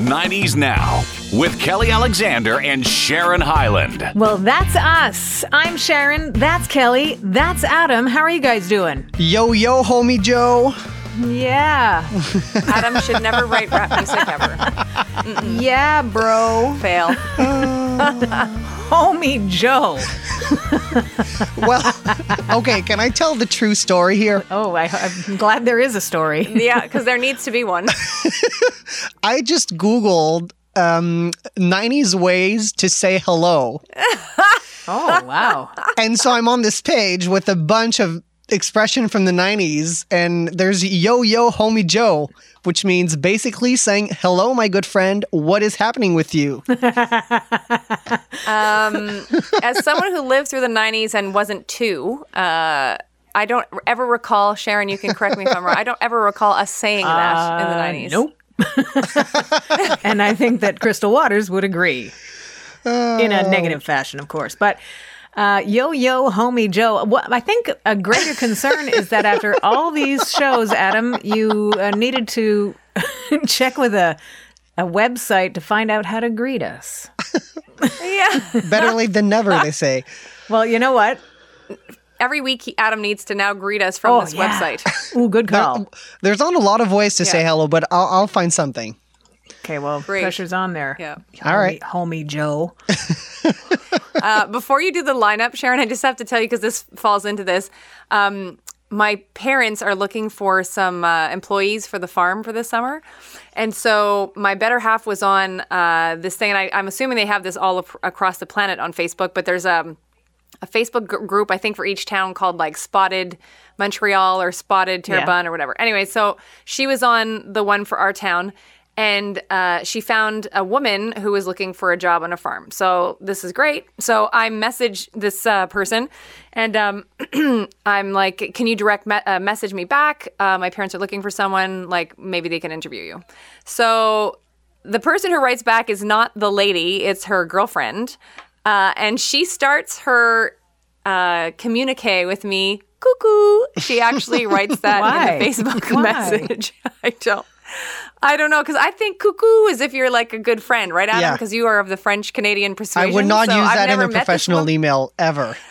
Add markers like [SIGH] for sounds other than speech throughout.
90s Now with Kelly Alexander and Sharon Hyland. Well, that's us. I'm Sharon. That's Kelly. That's Adam. How are you guys doing? Yo, yo, homie Joe. Yeah. Adam should never write rap music ever. Yeah, bro. Fail. [LAUGHS] Homie Joe. [LAUGHS] Well, okay, can I tell the true story here? Oh, I, I'm glad there is a story. Yeah, because there needs to be one. [LAUGHS] I just Googled um, 90s ways to say hello. Oh, wow. And so I'm on this page with a bunch of expression from the 90s, and there's yo, yo, homie Joe, which means basically saying, hello, my good friend, what is happening with you? [LAUGHS] Um, as someone who lived through the 90s and wasn't two, uh, I don't ever recall, Sharon, you can correct me if I'm wrong, I don't ever recall us saying that in the 90s. Nope. [LAUGHS] and I think that Crystal Waters would agree [LAUGHS] in a negative fashion, of course. But uh, yo, yo, homie Joe. What I think a greater concern is that after all these shows, Adam, you uh, needed to [LAUGHS] check with a a website to find out how to greet us. Yeah. Better late than never, they say. Well, you know what? Every week, he- Adam needs to now greet us from this Oh, yeah. website. Ooh, good call. There's not a lot of ways to say hello, but I'll, I'll find something. Okay, well, Great. pressure's on there. Yeah. All right. homie, homie Joe. [LAUGHS] Uh, before you do the lineup, Sharon, I just have to tell you because this falls into this. Um, my parents are looking for some uh, employees for the farm for this summer. And so my better half was on uh, this thing, and I, I'm assuming they have this all ap- across the planet on Facebook, but there's um, a Facebook gr- group, I think, for each town called like Spotted Montreal or Spotted Terrebonne or whatever. Anyway, so she was on the one for our town. And uh, she found a woman who was looking for a job on a farm. So this is great. So I message this uh, person, and um, [CLEARS THROAT] I'm like, "Can you direct me- uh, message me back? Uh, my parents are looking for someone. Like maybe they can interview you." So the person who writes back is not the lady; it's her girlfriend, uh, and she starts her uh, communique with me. Cuckoo. She actually writes that in the Facebook Why? message. [LAUGHS] I don't. I don't know because I think cuckoo is if you're like a good friend, right, Adam? Yeah. Because you are of the French Canadian persuasion. I would not so use that in a professional email ever. [LAUGHS]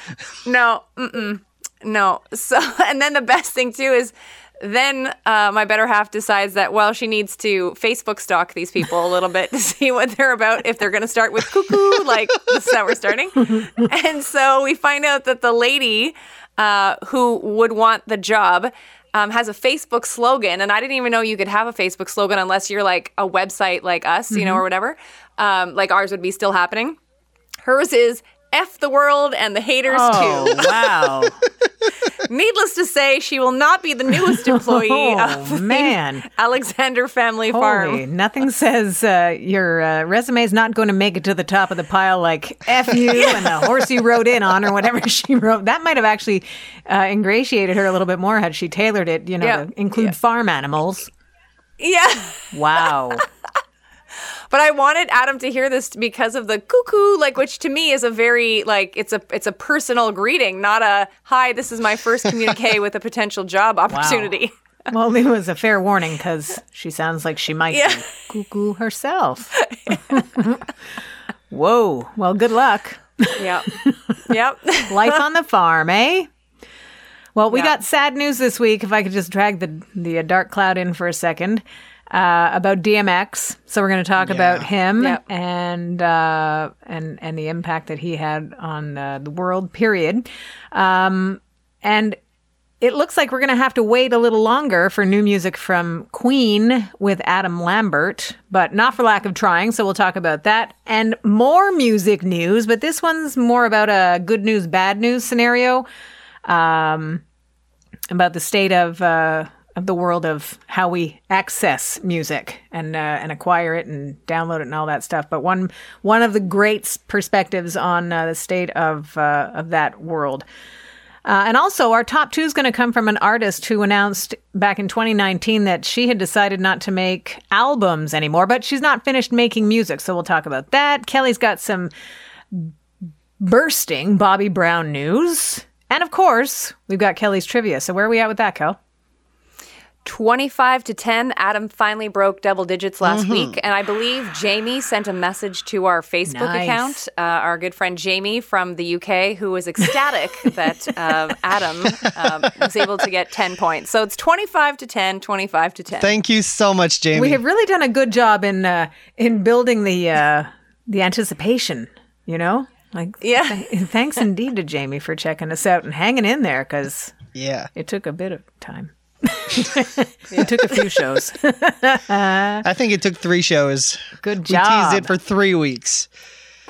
No, mm-mm, no. So, [LAUGHS] and then the best thing too is then uh, my better half decides that well, she needs to Facebook stalk these people a little bit to [LAUGHS] see what they're about. If they're going to start with cuckoo, like this is how we're starting. and so we find out that the lady uh, who would want the job. Um, has a Facebook slogan, and I didn't even know you could have a Facebook slogan unless you're like a website like us, you know, or whatever. Um, like ours would be still happening. Hers is F the world and the haters Oh, too. wow. [LAUGHS] Needless to say, she will not be the newest [LAUGHS] employee Oh, of the man. Alexander Family Holy, Farm. nothing says uh, your uh, resume is not going to make it to the top of the pile like F you [LAUGHS] and the horse you rode in on or whatever [LAUGHS] she wrote. That might have actually uh, ingratiated her a little bit more had she tailored it, you know, Yeah. to include Yeah. farm animals. Yeah. Wow. But I wanted Adam to hear this because of the cuckoo, like which to me is a very like it's a it's a personal greeting, not a hi, this is my first communique [LAUGHS] with a potential job opportunity. [LAUGHS] well, it was a fair warning because she sounds like she might Yeah. be cuckoo herself. [LAUGHS] Whoa. Well, good luck. Yep. yep. Life on the farm, eh? Well, we Yeah. got sad news this week. If I could just drag the the dark cloud in for a second uh, about DMX. So we're going to talk about him Yep. and uh, and and the impact that he had on uh, the world. Period. Um, and it looks like we're going to have to wait a little longer for new music from Queen with Adam Lambert, but not for lack of trying. So we'll talk about that and more music news. But this one's more about a good news, bad news scenario um, about the state of uh, of the world of how we access music and uh, and acquire it and download it and all that stuff. But one one of the great perspectives on uh, the state of uh, of that world. Uh, and also, our top two is going to come from an artist who announced back in 2019 that she had decided not to make albums anymore, but she's not finished making music. So we'll talk about that. Kelly's got some bursting Bobby Brown news. And of course, we've got Kelly's trivia. So where are we at with that, Kel? 25 to 10. Adam finally broke double digits last Mm-hmm. week. And I believe Jamie sent a message to our Facebook Nice. account, uh, our good friend Jamie from the UK, who was ecstatic [LAUGHS] that uh, Adam um, was able to get 10 points. So it's 25 to 10, 25 to 10. Thank you so much, Jamie. We have really done a good job in uh, in building the uh, the anticipation. You know, like Yeah. th- thanks indeed to Jamie for checking us out and hanging in there because yeah. it took a bit of time. [LAUGHS] it took a few shows. I think it took three shows. Good job. We teased it for three weeks.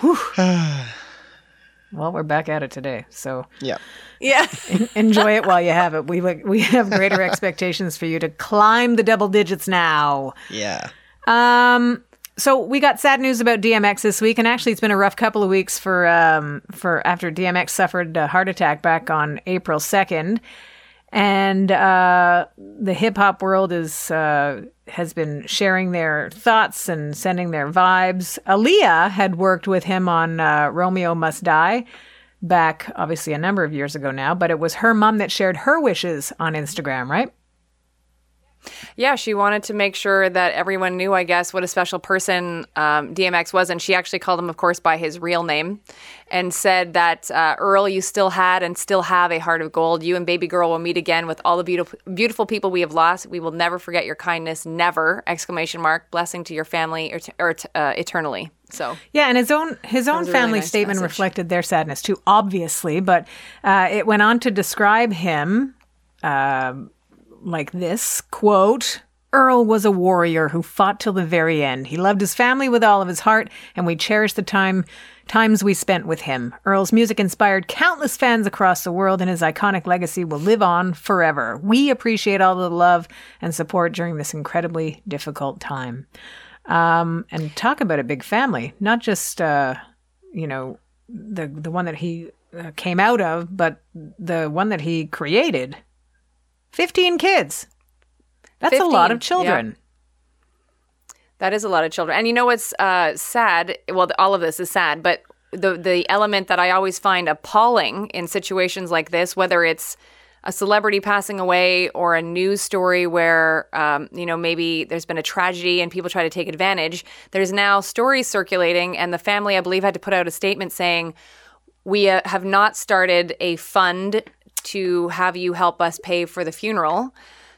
[SIGHS] well, we're back at it today, so Yeah. Yeah. enjoy it while you have it. We we have greater expectations for you to climb the double digits now. Yeah. Um, so we got sad news about DMX this week, and actually, it's been a rough couple of weeks for um for after DMX suffered a heart attack back on April second, and uh, the hip hop world is uh, has been sharing their thoughts and sending their vibes. Aaliyah had worked with him on uh, Romeo Must Die. Back, obviously, a number of years ago now, but it was her mom that shared her wishes on Instagram, right? Yeah, she wanted to make sure that everyone knew, I guess, what a special person um, DMX was. And she actually called him, of course, by his real name and said that, uh, Earl, you still had and still have a heart of gold. You and baby girl will meet again with all the beautiful, beautiful people we have lost. We will never forget your kindness. Never! Exclamation mark. Blessing to your family or, or uh, eternally. So, Yeah, and his own his own a really family nice statement message. reflected their sadness too, obviously. But uh, it went on to describe him um like this quote. Earl was a warrior who fought till the very end. He loved his family with all of his heart, and we cherish the time times we spent with him. Earl's music inspired countless fans across the world, and his iconic legacy will live on forever. We appreciate all the love and support during this incredibly difficult time um, and talk about a big family, not just uh, you know the the one that he uh, came out of, but the one that he created. Fifteen kids. That's a lot of children. That is a lot of children. And you know what's uh, sad? Well, all of this is sad, but the the element that I always find appalling in situations like this, whether it's a celebrity passing away or a news story where um, you know maybe there's been a tragedy and people try to take advantage there's now stories circulating and the family i believe had to put out a statement saying we uh, have not started a fund to have you help us pay for the funeral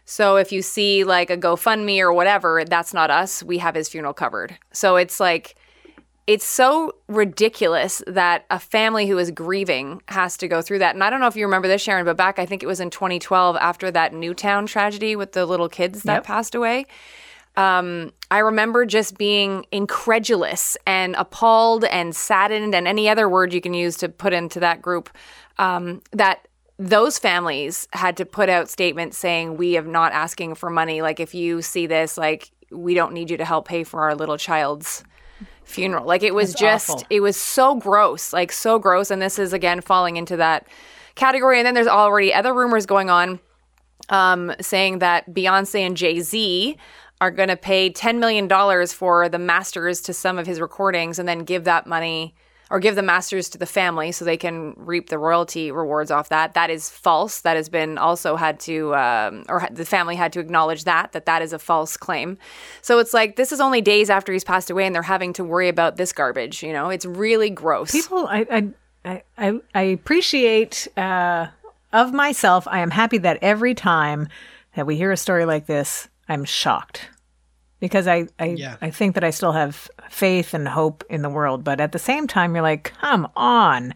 so if you see like a GoFundMe or whatever, that's not us. We have his funeral covered. So it's like it's so ridiculous that a family who is grieving has to go through that. And I don't know if you remember this, Sharon, but back I think it was in 2012 after that Newtown tragedy with the little kids that Yep. passed away. Um, I remember just being incredulous and appalled and saddened, and any other word you can use to put into that group. Um, that those families had to put out statements saying, We have not asking for money. Like, if you see this, like, we don't need you to help pay for our little child's funeral. Like, it was That's just, awful. it was so gross, like, so gross. And this is, again, falling into that category. And then there's already other rumors going on um, saying that Beyonce and Jay Z are going to pay $10 million for the masters to some of his recordings and then give that money or give the masters to the family so they can reap the royalty rewards off that. That is false. That has been also had to, um, or the family had to acknowledge that, that that is a false claim. So it's like, this is only days after he's passed away and they're having to worry about this garbage. You know, it's really gross. People, I, I, I, I, appreciate uh, of myself. I am happy that every time that we hear a story like this, I'm shocked because I, I, Yeah. I think that I still have faith and hope in the world. But at the same time, you're like, come on,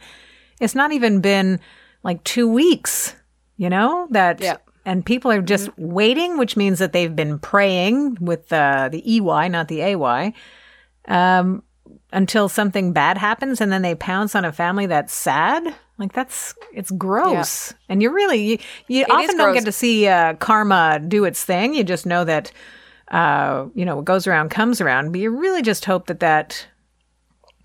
it's not even been like two weeks, you know that. Yeah. And people are just waiting, which means that they've been praying with uh, the EY, not the AY until something bad happens and then they pounce on a family that's sad like that's it's gross and you really you, you often don't gross. get to see uh, karma do its thing you just know that uh, you know what goes around comes around but you really just hope that that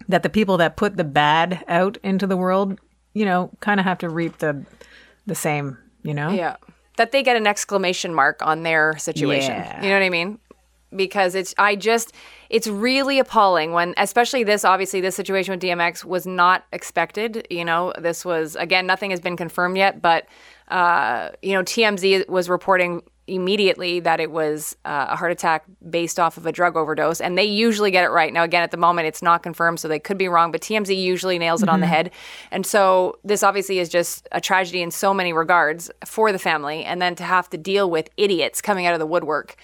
that the people that put the bad out into the world you know kind of have to reap the the same you know Yeah. That they get an exclamation mark on their situation. Yeah. You know what I mean? Because it's I just it's really appalling when especially this obviously this situation with DMX was not expected, you know. This was again nothing has been confirmed yet, but uh you know TMZ was reporting immediately that it was uh, a heart attack based off of a drug overdose, and they usually get it right. Now, again, at the moment, it's not confirmed, so they could be wrong, but TMZ usually nails it on the head. And so this obviously is just a tragedy in so many regards for the family, and then to have to deal with idiots coming out of the woodwork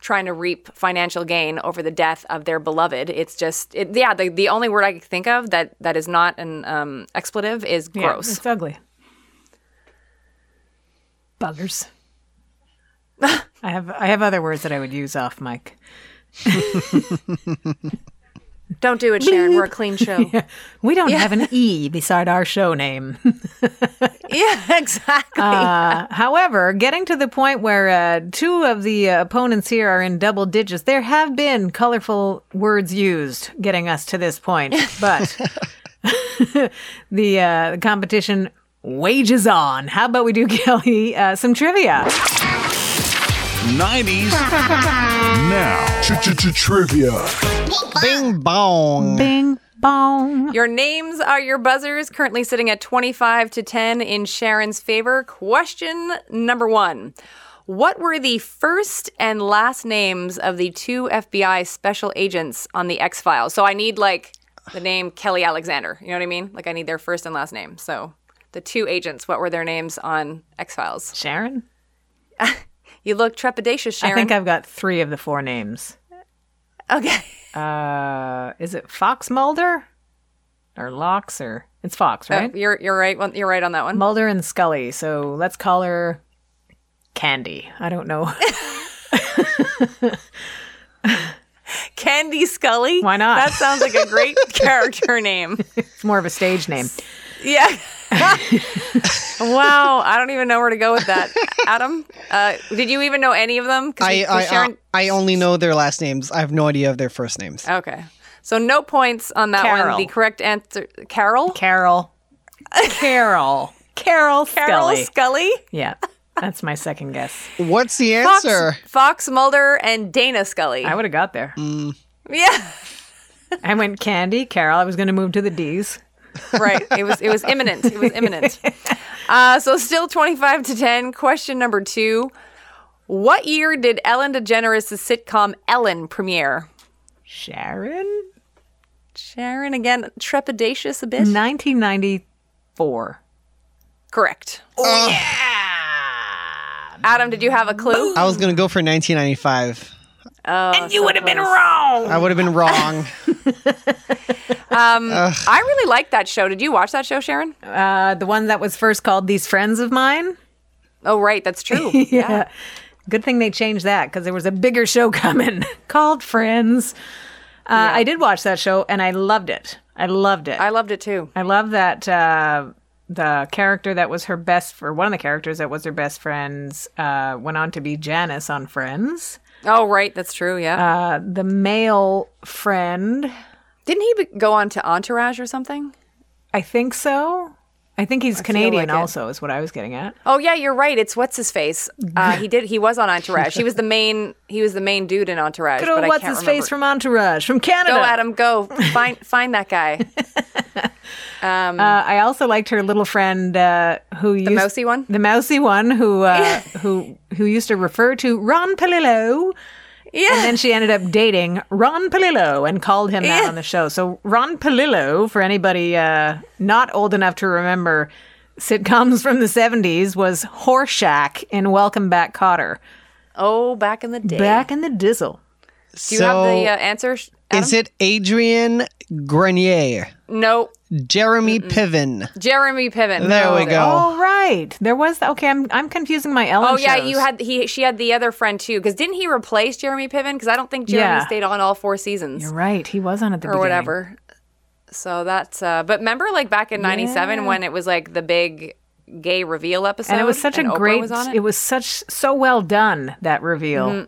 trying to reap financial gain over the death of their beloved. It's just, it, yeah, the, the only word I can think of that, that is not an um, expletive is Yeah, gross. it's ugly. Buggers. [LAUGHS] I have I have other words that I would use off mic. [LAUGHS] Don't do it, Sharon. We're a clean show. [LAUGHS] yeah. We don't have an E beside our show name. yeah, exactly. Uh, however, getting to the point where uh, two of the uh, opponents here are in double digits, there have been colorful words used getting us to this point. But the, uh, competition wages on. How about we do, Kelly, uh, some trivia? 90s now. Trivia. Bing bong. Bing bong. your names are your buzzers, currently sitting at 25 to 10 in Sharon's favor. Question number one What were the first and last names of the two FBI special agents on the X Files? So I need like the name Kelly Alexander. You know what I mean? Like I need their first and last name. So the two agents, what were their names on X Files? Sharon? [LAUGHS] You look trepidatious, Sharon. I think I've got three of the four names. Okay. [LAUGHS] Uh, is it Fox Mulder? Or Locks? Or it's Fox, Uh, right? you're you're right. Well, You're right on that one. Mulder and Scully. So let's call her Candy. I don't know. [LAUGHS] Candy Scully. Why not? That sounds like a great [LAUGHS] character name. it's more of a stage name. Yeah. [LAUGHS] wow. I don't even know where to go with that. Adam, uh, did you even know any of them? 'Cause I you- 'cause I, Sharon- I only know their last names. I have no idea of their first names. okay. So no points on that Carol. one. The correct answer, Carol. Carol. Carol. Carol [LAUGHS] Carol Scully. Scully. yeah. That's my second guess. What's the answer? Fox Mulder and Dana Scully. I would have got there. yeah. [LAUGHS] I went Candy, Carol. I was going to move to the D's. Right. It was it was imminent. It was imminent. [LAUGHS] Uh, so still twenty five to ten. Question number two: What year did Ellen DeGeneres' sitcom Ellen premiere? Sharon? Sharon again, trepidatious a bit. 1994. Correct. Yeah. Adam, did you have a clue? I was gonna go for 1995. and You would have been wrong. I would have been wrong. [LAUGHS] I really liked that show. Did you watch that show, Sharon? Uh, the one that was first called These Friends of Mine. Oh, right. That's true. [LAUGHS] Yeah. Good thing they changed that because there was a bigger show [LAUGHS] coming called Friends. Uh, I did watch that show and I loved it. I loved it. I loved it too. I love that uh, the character that was her best for one of the characters that was her best friends uh, went on to be Janice on Friends. Oh, right. That's true. Yeah. Uh, the male friend, Didn't he be- go on to Entourage or something? I think so. I think he's Canadian like also, is what I was getting at. Oh yeah, you're right. It's what's his face. Uh, he did. He was on Entourage. He was the main. He was the main dude in Entourage. Good old I what's his remember. face from Entourage, from Canada. Go, Adam. Go find find that guy. [LAUGHS] [LAUGHS] Uh, I also liked her little friend uh, who used the mousy one? the mousy one who uh, [LAUGHS] who who used to refer to Ron Palillo. Yeah. And then she ended up dating Ron Palillo and called him that Yeah. on the show. So Ron Palillo, for anybody uh, not old enough to remember sitcoms from the 70s, was Horshack in Welcome Back Kotter. oh, back in the day. Back in the dizzle. Do you have the uh, answer? Adam? is it Adrian Grenier? No? Jeremy Piven. Jeremy Piven. There No. we go. Oh, right. There was that. Okay, I'm, I'm confusing my Ellen Oh yeah, shows. you had he. She had the other friend too. Because didn't he replace Jeremy Piven? Because I don't think Jeremy Yeah. stayed on all four seasons. You're right. He was on at the or beginning. whatever. So that's uh but remember like back in 97 Yeah. when it was like the big gay reveal episode and it was such a Oprah great was on it? it was such so well done that reveal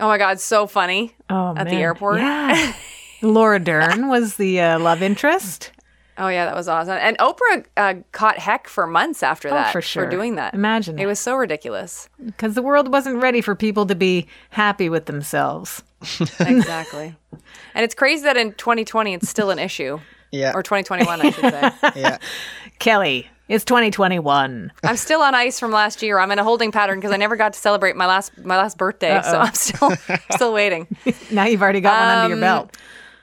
oh my god so funny oh at the airport yeah [LAUGHS] laura dern was the uh, love interest oh yeah that was awesome and oprah uh, caught heck for months after Oh, that for sure. doing that Imagine it it. was so ridiculous because the world wasn't ready for people to be happy with themselves [LAUGHS] exactly and it's crazy that in 2020 it's still an issue Yeah. or 2021 i should say [LAUGHS] yeah. kelly It's 2021. I'm still on ice from last year. I'm in a holding pattern because I never got to celebrate my last my last birthday, so I'm still [LAUGHS] still waiting. Now you've already got one under your Um, belt.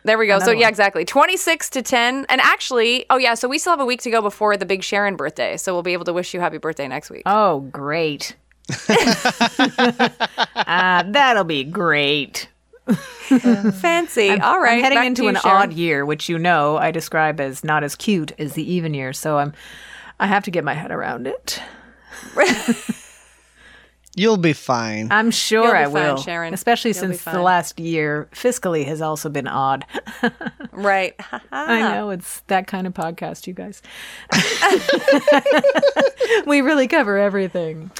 There we go. so Another yeah, one. exactly. 26 to 10. And actually, oh yeah, so we still have a week to go before the big Sharon birthday. So we'll be able to wish you happy birthday next week. Oh, great. [LAUGHS] uh, that'll be great. [LAUGHS] Fancy. All right. I'm heading into an odd year, which you know I describe as not as cute as the even year. So I'm, I have to get my head around it. [LAUGHS] You'll be fine. I'm sure You'll be I fine, will, Sharon. especially You'll be since the last year fiscally has also been odd. [LAUGHS] Right. [LAUGHS] I know it's that kind of podcast, you guys. [LAUGHS] we really cover everything.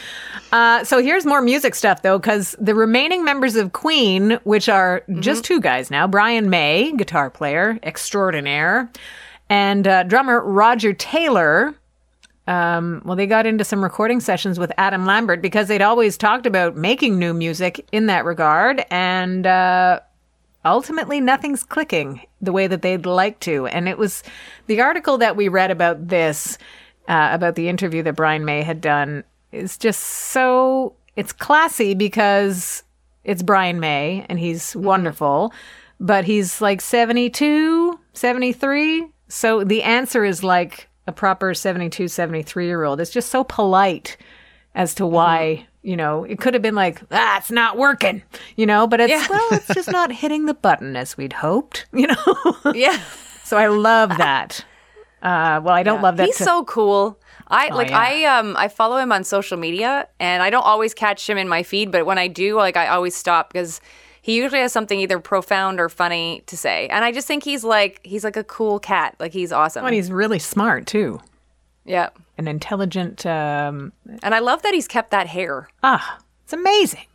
Uh, so here's more music stuff, though, because the remaining members of Queen, which are just two guys now Brian May, guitar player extraordinaire, and uh, drummer Roger Taylor. Um, well, they got into some recording sessions with Adam Lambert because they'd always talked about making new music in that regard. And uh, ultimately nothing's clicking the way that they'd like to. And it was the article that we read about this, uh, about the interview that Brian May had done, is just so it's classy because it's Brian May and he's wonderful, but he's like 72, 73. So the answer is like a proper 72, 73 year old. It's just so polite as to why you know it could have been like ah it's not working you know but it's Yeah. well it's just not hitting the button as we'd hoped [LAUGHS] you know yeah. so i love that uh well i don't love that He's to- so cool. I like yeah. I um I follow him on social media and I don't always catch him in my feed, but when I do, like I always stop because he usually has something either profound or funny to say. And I just think he's like he's like a cool cat. Like he's awesome. and he's really smart too yeah. an intelligent um And I love that he's kept that hair. ah it's amazing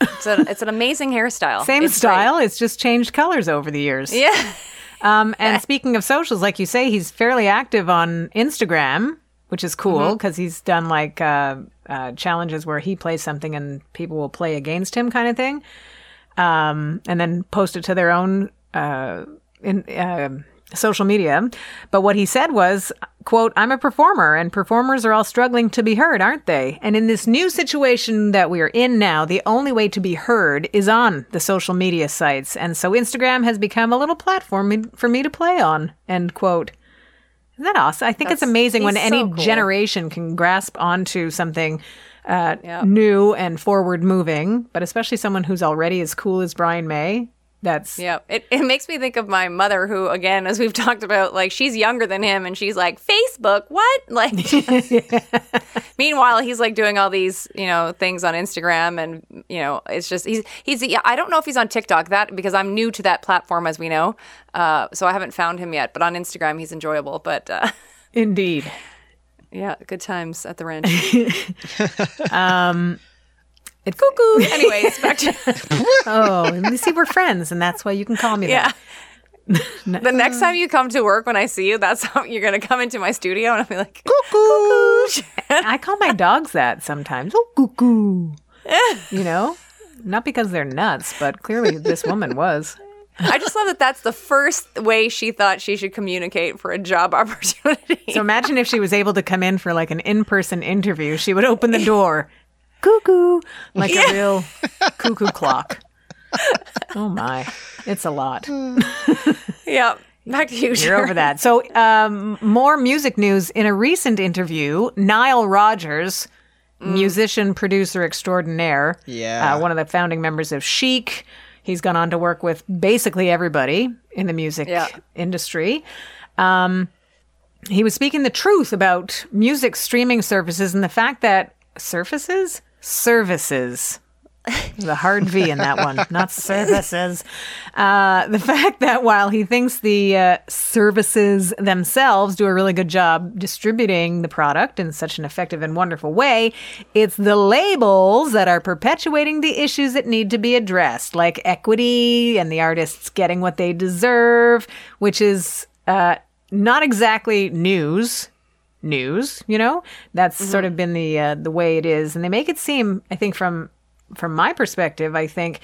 It's a, it's an amazing hairstyle. [LAUGHS] same It's great. style it's just changed colors over the years Yeah. [LAUGHS] Um, and speaking of socials, like you say, he's fairly active on Instagram, which is cool Mm-hmm. because he's done like uh, uh, challenges where he plays something and people will play against him, kind of thing, um, and then post it to their own uh, in. Uh, social media but what he said was quote i'm a performer and performers are all struggling to be heard aren't they and in this new situation that we are in now the only way to be heard is on the social media sites and so instagram has become a little platform for me to play on end quote isn't that awesome i think it's amazing when any so cool. generation can grasp onto something uh, Yeah. new and forward moving but especially someone who's already as cool as brian may that's Yeah, it, it makes me think of my mother, who, again, as we've [LAUGHS] talked about, like she's younger than him, and she's like, Facebook, what? [LAUGHS] Like, [LAUGHS] meanwhile, he's like doing all these, you know, things on Instagram, and you know, it's just he's he's. Yeah, I don't know if he's on TikTok that because I'm new to that platform, as we know, uh, so I haven't found him yet. But on Instagram, he's enjoyable. But uh, indeed yeah, good times at the ranch. [LAUGHS] um, it's cuckoo Anyways, back to [LAUGHS] Oh, and you see, we're friends, and that's why you can call me yeah. that. [LAUGHS] The next time you come to work, when I see you, that's how you're gonna come into my studio, and I'll be like, cuckoo. I call my dogs that sometimes. Oh, cuckoo. You know, not because they're nuts, but clearly this woman was. I just love that that's the first way she thought she should communicate for a job [LAUGHS] opportunity. So imagine if she was able to come in for like an in-person interview. She would open the door, [LAUGHS] cuckoo, like a real [LAUGHS] cuckoo clock. Oh my, it's a lot. yeah. Back to you, You're over that. So, um, more music news. In a recent interview, Nile Rodgers, musician, producer extraordinaire, Yeah. uh, one of the founding members of Chic, he's gone on to work with basically everybody in the music Yeah. industry. Um, he was speaking the truth about music streaming services and the fact that surfaces, services. The hard V in that one, not [LAUGHS] services. Uh, the fact that while he thinks the uh, services themselves do a really good job distributing the product in such an effective and wonderful way, it's the labels that are perpetuating the issues that need to be addressed, like equity and the artists getting what they deserve, which is uh, not exactly news news you know? That's sort of been the uh, the way it is. And they make it seem i think from from my perspective i think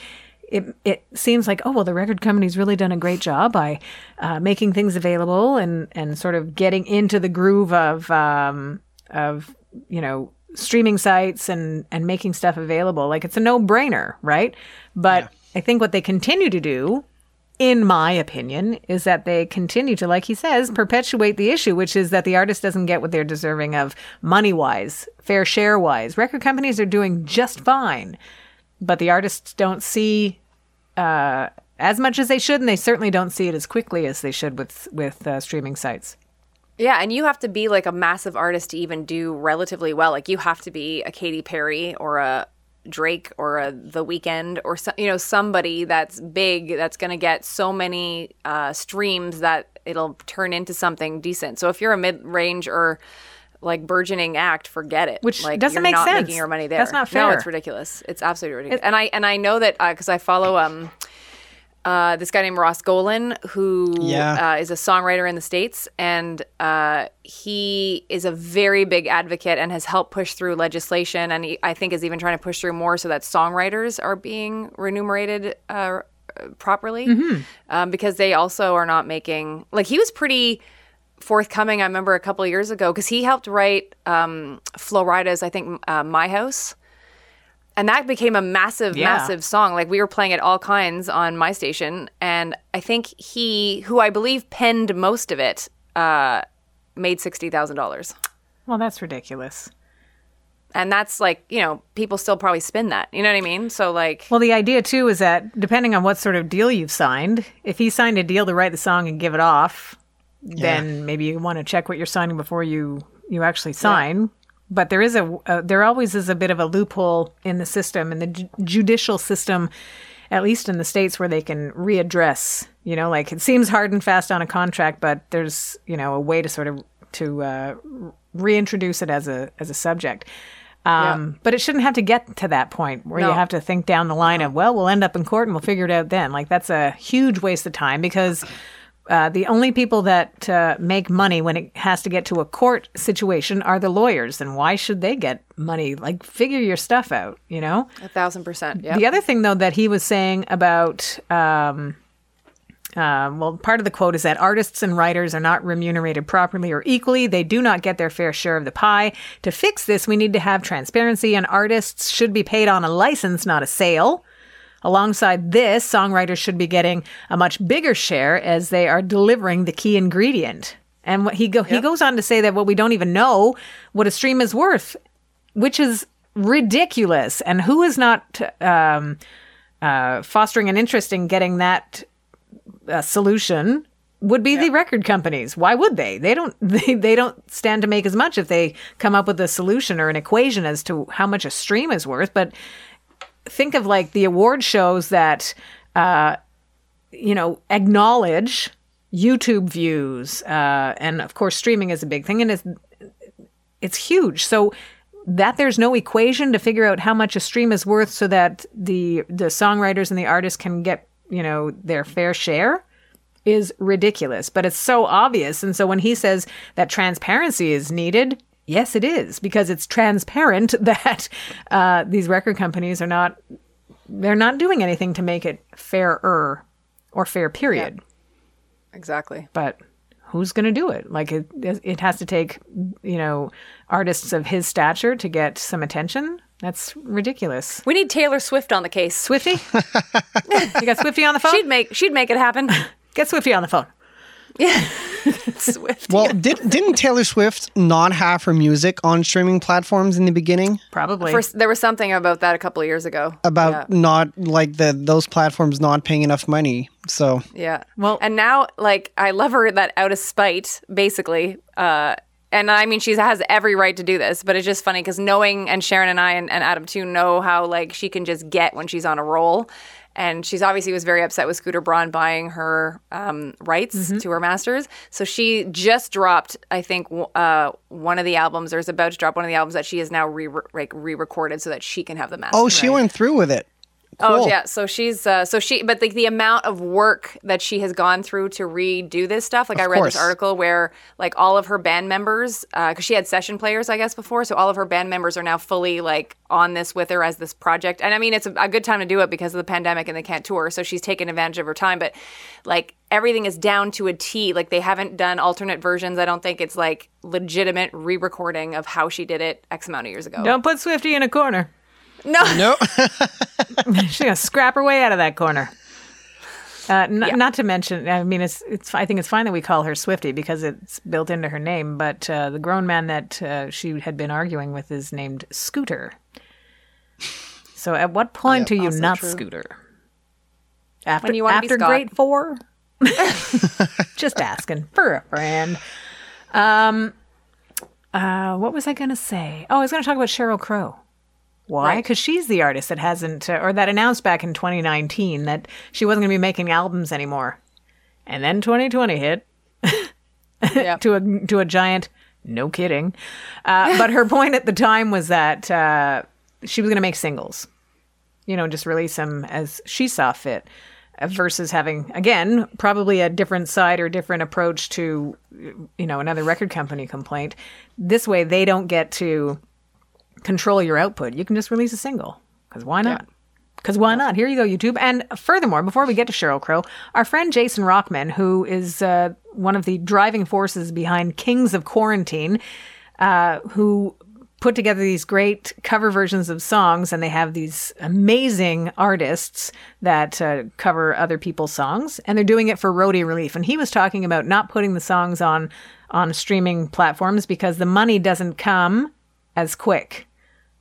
it it seems like oh well the record company's really done a great job by uh, making things available and and sort of getting into the groove of um of you know streaming sites and and making stuff available. Like it's a no brainer, right? But I think what they continue to do in my opinion, is that they continue to, like he says, perpetuate the issue, which is that the artist doesn't get what they're deserving of money wise, fair share wise. Record companies are doing just fine, but the artists don't see uh, as much as they should, and they certainly don't see it as quickly as they should with with uh, streaming sites. Yeah, and you have to be like a massive artist to even do relatively well. Like you have to be a Katy Perry or a Drake or a The Weeknd or so, you know somebody that's big that's going to get so many uh, streams that it'll turn into something decent. So if you're a mid-range or like burgeoning act, forget it. Which like, doesn't you're make not sense. Making your money there. That's not fair. No, fair. it's ridiculous. It's absolutely ridiculous. and I and I know that because I follow um uh, this guy named Ross Golan, who Yeah. uh, is a songwriter in the States. And uh, he is a very big advocate and has helped push through legislation. And he, I think is even trying to push through more so that songwriters are being remunerated uh, properly um, because they also are not making, like, he was pretty forthcoming. I remember a couple of years ago because he helped write um, Flo Rida's, I think, uh, My House and that became a massive Yeah. massive song like we were playing it all kinds on my station and i think he who i believe penned most of it uh made $60000 Well, that's ridiculous. and that's like you know people still probably spin that you know what i mean so like Well, the idea too is that depending on what sort of deal you've signed, if he signed a deal to write the song and give it off, then maybe you want to check what you're signing before you you actually sign. But there is a uh, there always is a bit of a loophole in the system in the ju- judicial system, at least in the states where they can readdress. You know, like it seems hard and fast on a contract, but there's you know a way to sort of to uh, reintroduce it as a as a subject. Um, But it shouldn't have to get to that point where you have to think down the line of, well, we'll end up in court and we'll figure it out then. Like that's a huge waste of time because uh, the only people that uh, make money when it has to get to a court situation are the lawyers. And why should they get money? Like figure your stuff out, you know? a thousand percent yeah The other thing, though, that he was saying about, um, uh, well, part of the quote is that artists and writers are not remunerated properly or equally. They do not get their fair share of the pie. To fix this, we need to have transparency, and artists should be paid on a license, not a sale. Alongside this, songwriters should be getting a much bigger share as they are delivering the key ingredient. And what he go he goes on to say that what we don't even know what a stream is worth, which is ridiculous. And who is not um, uh, fostering an interest in getting that uh, solution would be the record companies. Why would they? They don't. [LAUGHS] They, they don't stand to make as much if they come up with a solution or an equation as to how much a stream is worth. But think of like the award shows that uh, you know acknowledge YouTube views, uh, and of course streaming is a big thing, and it's it's huge. So that there's no equation to figure out how much a stream is worth, so that the the songwriters and the artists can get you know their fair share is ridiculous. But it's so obvious, and so when he says that transparency is needed. Yes, it is because it's transparent [LAUGHS] that uh, these record companies are not they're not doing anything to make it fairer or fair period. Exactly. But who's going to do it? Like it it has to take you know artists of his stature to get some attention? That's ridiculous. We need taylor swift on the case. Swifty? [LAUGHS] You got swifty on the phone? She'd make she'd make it happen. [LAUGHS] Get swifty on the phone [LAUGHS] swift Well, did, didn't Taylor Swift not have her music on streaming platforms in the beginning? probably First, there was something about that a couple of years ago About Yeah. not like the those platforms not paying enough money. So Yeah. Well- and now like I love her that out of spite, basically. Uh, and I mean, she has every right to do this, but it's just funny because knowing, and Sharon and I and, and Adam too know how like she can just get when she's on a roll. And she's obviously was very upset with Scooter Braun buying her um, rights to her masters. So she just dropped, I think, uh, one of the albums, or is about to drop one of the albums that she has now re like re-recorded so that she can have the masters. oh, she went through with it. Cool. Oh yeah, so she's uh, so she, but the, the amount of work that she has gone through to redo this stuff. Like Of I read course. this article where like all of her band members, because she had session players, I guess before, so all of her band members are now fully like on this with her as this project. And I mean, it's a, a good time to do it because of the pandemic and they can't tour, so she's taken advantage of her time. But like everything is down to a T. Like they haven't done alternate versions. I don't think it's like legitimate re-recording of how she did it X amount of years ago. Don't put Swifty in a corner. No, No. [LAUGHS] [LAUGHS] She's gonna scrap her way out of that corner. Uh, n- Not to mention, I mean, it's it's. I think it's fine that we call her Swifty because it's built into her name. But uh, the grown man that uh, she had been arguing with is named Scooter. So, at what point are you not Scooter? After When you wanna be after Scott. grade four? [LAUGHS] Just asking for a friend. Um, uh, what was I going to say? Oh, I was going to talk about Sheryl Crow. Why? Right. Because she's the artist that hasn't, uh, or that announced back in 2019 that she wasn't going to be making albums anymore, and then 2020 hit [LAUGHS] to a to a giant. No kidding. Uh, but her [LAUGHS] point at the time was that uh, she was going to make singles, you know, just release them as she saw fit, uh, versus having again probably a different side or different approach to, you know, another record company complaint. This way, they don't get to control your output. You can just release a single because why not? Because why not? Here you go, YouTube. And furthermore, before we get to Sheryl Crow, our friend Jason Rockman, who is uh, one of the driving forces behind Kings of Quarantine, uh, who put together these great cover versions of songs, and they have these amazing artists that uh, cover other people's songs, and they're doing it for roadie relief. And he was talking about not putting the songs on on streaming platforms because the money doesn't come as quick.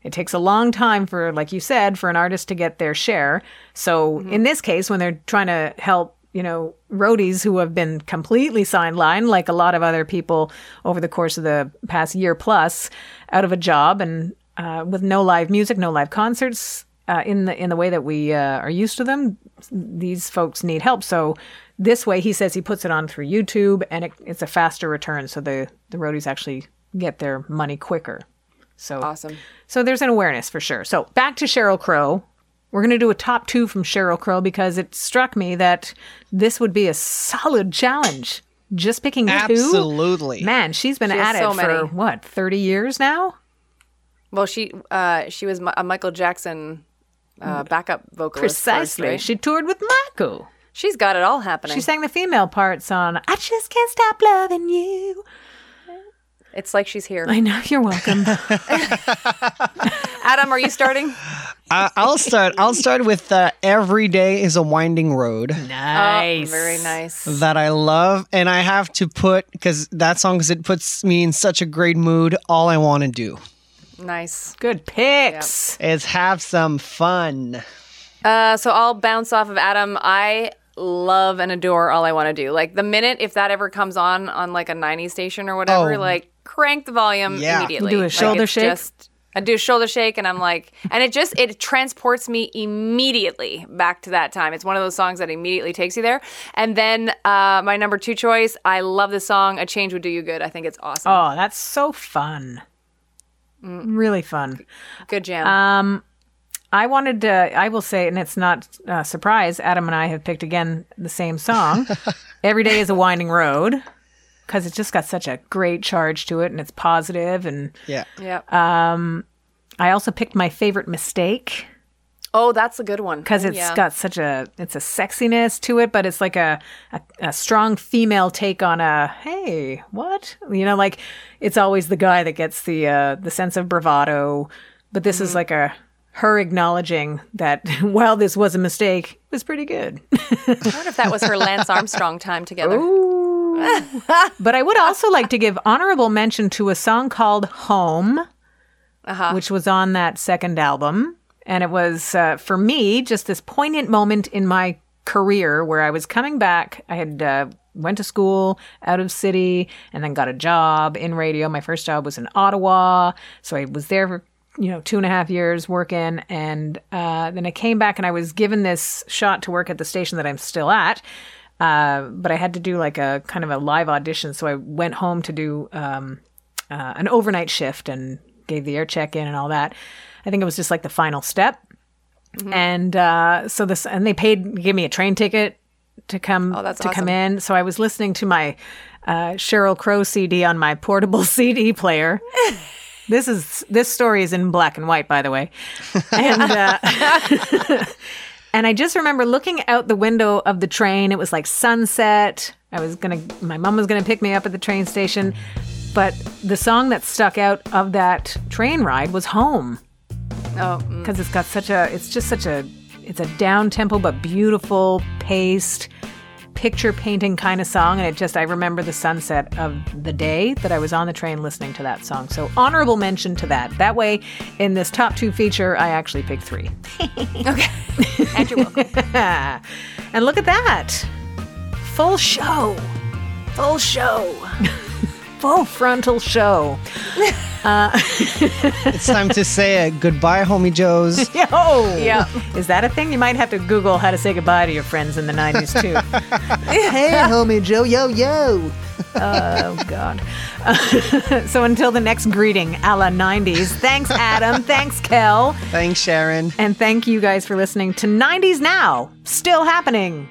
It takes a long time for, like you said, for an artist to get their share. So in this case, when they're trying to help, you know, roadies who have been completely sidelined, like a lot of other people over the course of the past year plus, out of a job and uh, with no live music, no live concerts uh, in the in the way that we uh, are used to them, these folks need help. So this way, he says he puts it on through YouTube, and it, it's a faster return. So the the roadies actually get their money quicker. So Awesome. so there's an awareness for sure. So back to Sheryl Crow. We're going to do a top two from Sheryl Crow because it struck me that this would be a solid challenge. Just picking two. Absolutely. Man, she's been She at it so for many. what, 30 years now? Well, she uh, she was a Michael Jackson uh, backup vocalist. first, Precisely. right? She toured with Michael. She's got it all happening. She sang the female parts on I Just Can't Stop Loving You. It's like she's here. I know, [LAUGHS] you're welcome. [LAUGHS] Adam, are you starting? [LAUGHS] I, I'll start. I'll start with uh, "Every Day Is a Winding Road" nice. Oh, very nice. that I love, and I have to put because that song because it puts me in such a great mood. All I want to do Nice. Good picks. is have some fun. Uh, so I'll bounce off of Adam. I love and adore all I want to do. Like the minute if that ever comes on on like a 90s station or whatever, Oh. like crank the volume Yeah. immediately. You do a Like, shoulder shake? Just, I do a shoulder shake and I'm like, and it just it transports me immediately back to that time. It's one of those songs that immediately takes you there. And then uh, my number two choice, I love this song. A change would do you good. I think it's awesome. Oh, that's so fun. Really fun. Good jam. Um, I wanted to, I will say, and it's not a surprise, Adam and I have picked again the same song. [LAUGHS] Every day is a winding road because it's just got such a great charge to it and it's. And Yeah. yeah. um I also picked my favorite mistake oh, that's a good one. because it's yeah. got such a, it's a sexiness to it, but it's like a, a, a strong female take on a, hey, what? You know, like it's always the guy that gets the, uh, the sense of bravado, but this Mm-hmm. is like a, her acknowledging that [LAUGHS] while this was a mistake, it was pretty good. I wonder if that was her Lance Armstrong time together. [LAUGHS] [LAUGHS] but I would also like to give honorable mention to a song called Home, Uh-huh. which was on that second album. And it was, uh, for me, just this poignant moment in my career where I was coming back. I had uh, went to school out of city and then got a job in radio. My first job was in Ottawa. So I was there for, you know, two and a half years working. And uh, then I came back and I was given this shot to work at the station that I'm still at. Uh, but I had to do like a kind of a live audition. So I went home to do um, uh, an overnight shift and gave the air check in and all that. I think it was just like the final step. And uh, so this, and they paid, gave me a train ticket to come Oh, to come in. So I was listening to my uh, Sheryl Crow CD on my portable [LAUGHS] CD player. [LAUGHS] This is this story is in black and white, by the way, and uh, [LAUGHS] and I just remember looking out the window of the train. It was like sunset. I was gonna, my mom was gonna pick me up at the train station, but the song that stuck out of that train ride was "Home." Oh, mm. because it's got such a it's just such a it's a down tempo but beautiful paced picture painting kind of song and it just i remember the sunset of the day that i was on the train listening to that song. So honorable mention to that. That way in this top two feature i actually picked three. [LAUGHS] Okay. and you're welcome. [LAUGHS] and look at that. Full show. Full show [LAUGHS] full frontal show [LAUGHS] uh, [LAUGHS] It's time to say it. Goodbye, homie Joes. [LAUGHS] Yo! Yeah. Is that a thing? You might have to Google how to say goodbye to your friends in the 90s, too. hey, homie Joe. Yo, yo. oh, God. so until the next greeting a la 90s, thanks, Adam. thanks, Kel. Thanks, Sharon. And thank you guys for listening to 90s Now, still happening.